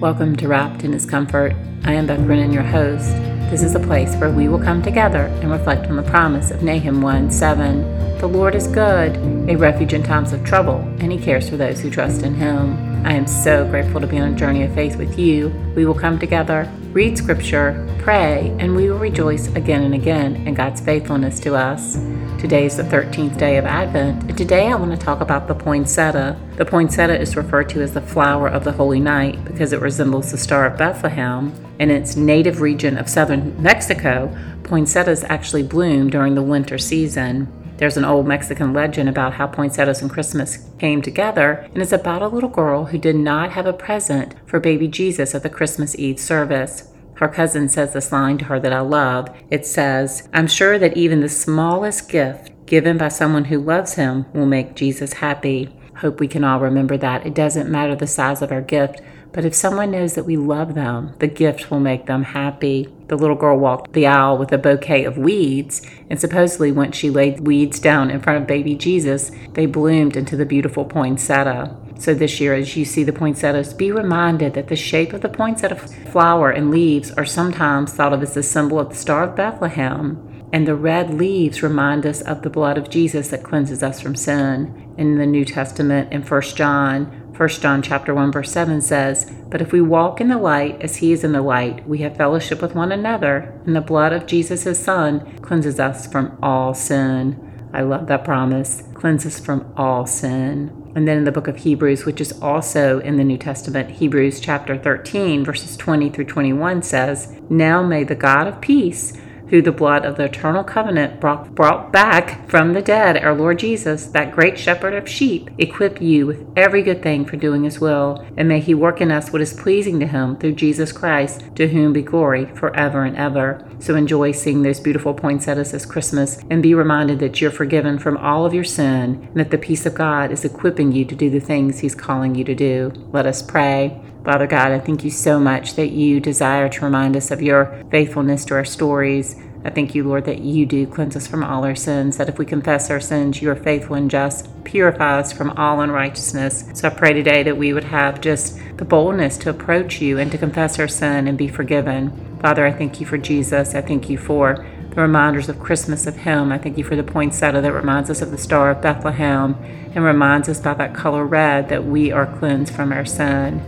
Welcome to Wrapped in His Comfort. I am Beth Brennan, your host. This is a place where we will come together and reflect on the promise of Nahum 1 7. The Lord is good, a refuge in times of trouble, and He cares for those who trust in Him. I am so grateful to be on a journey of faith with you. We will come together, read Scripture, pray, and we will rejoice again and again in God's faithfulness to us. Today is the 13th day of Advent, and today I want to talk about the poinsettia. The poinsettia is referred to as the flower of the Holy Night because it resembles the Star of Bethlehem. In its native region of southern Mexico, poinsettias actually bloom during the winter season. There's an old Mexican legend about how poinsettias and Christmas came together, and it's about a little girl who did not have a present for baby Jesus at the Christmas Eve service. Her cousin says this line to her that I love. It says, I'm sure that even the smallest gift given by someone who loves him will make Jesus happy. Hope we can all remember that. It doesn't matter the size of our gift, but if someone knows that we love them, the gift will make them happy. The little girl walked the aisle with a bouquet of weeds, and supposedly, once she laid weeds down in front of baby Jesus, they bloomed into the beautiful poinsettia. So this year, as you see the poinsettias, be reminded that the shape of the poinsettia flower and leaves are sometimes thought of as the symbol of the Star of Bethlehem. And the red leaves remind us of the blood of Jesus that cleanses us from sin. In the New Testament, in 1 John, 1 John chapter 1 verse 7 says, "But if we walk in the light as he is in the light, we have fellowship with one another, and the blood of Jesus his son cleanses us from all sin." I love that promise. Cleanses from all sin. And then in the book of Hebrews, which is also in the New Testament, Hebrews chapter 13, verses 20 through 21 says, Now may the God of peace who the blood of the eternal covenant brought, brought back from the dead, our Lord Jesus, that great shepherd of sheep, equip you with every good thing for doing his will, and may he work in us what is pleasing to him through Jesus Christ, to whom be glory forever and ever. So enjoy seeing those beautiful poinsettias this Christmas, and be reminded that you're forgiven from all of your sin, and that the peace of God is equipping you to do the things he's calling you to do. Let us pray. Father God, I thank you so much that you desire to remind us of your faithfulness to our stories. I thank you, Lord, that you do cleanse us from all our sins, that if we confess our sins, you are faithful and just, purify us from all unrighteousness. So I pray today that we would have just the boldness to approach you and to confess our sin and be forgiven. Father, I thank you for Jesus. I thank you for the reminders of Christmas of Him. I thank you for the poinsettia that reminds us of the Star of Bethlehem and reminds us by that color red that we are cleansed from our sin.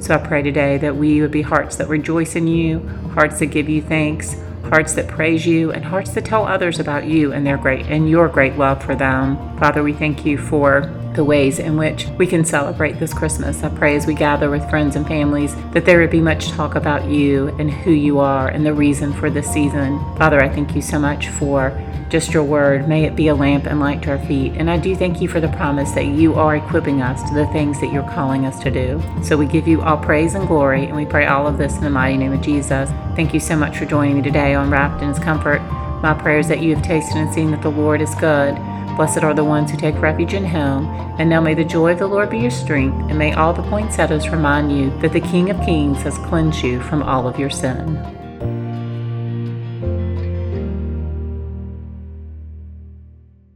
So I pray today that we would be hearts that rejoice in you, hearts that give you thanks, hearts that praise you, and hearts that tell others about you and their great and your great love for them. Father, we thank you for the ways in which we can celebrate this Christmas. I pray as we gather with friends and families that there would be much talk about you and who you are and the reason for this season. Father, I thank you so much for just your word. May it be a lamp and light to our feet. And I do thank you for the promise that you are equipping us to the things that you're calling us to do. So we give you all praise and glory, and we pray all of this in the mighty name of Jesus. Thank you so much for joining me today on Wrapped in His Comfort. My prayer is that you have tasted and seen that the Lord is good. Blessed are the ones who take refuge in him. And now may the joy of the Lord be your strength, and may all the poinsettias remind you that the King of Kings has cleansed you from all of your sin.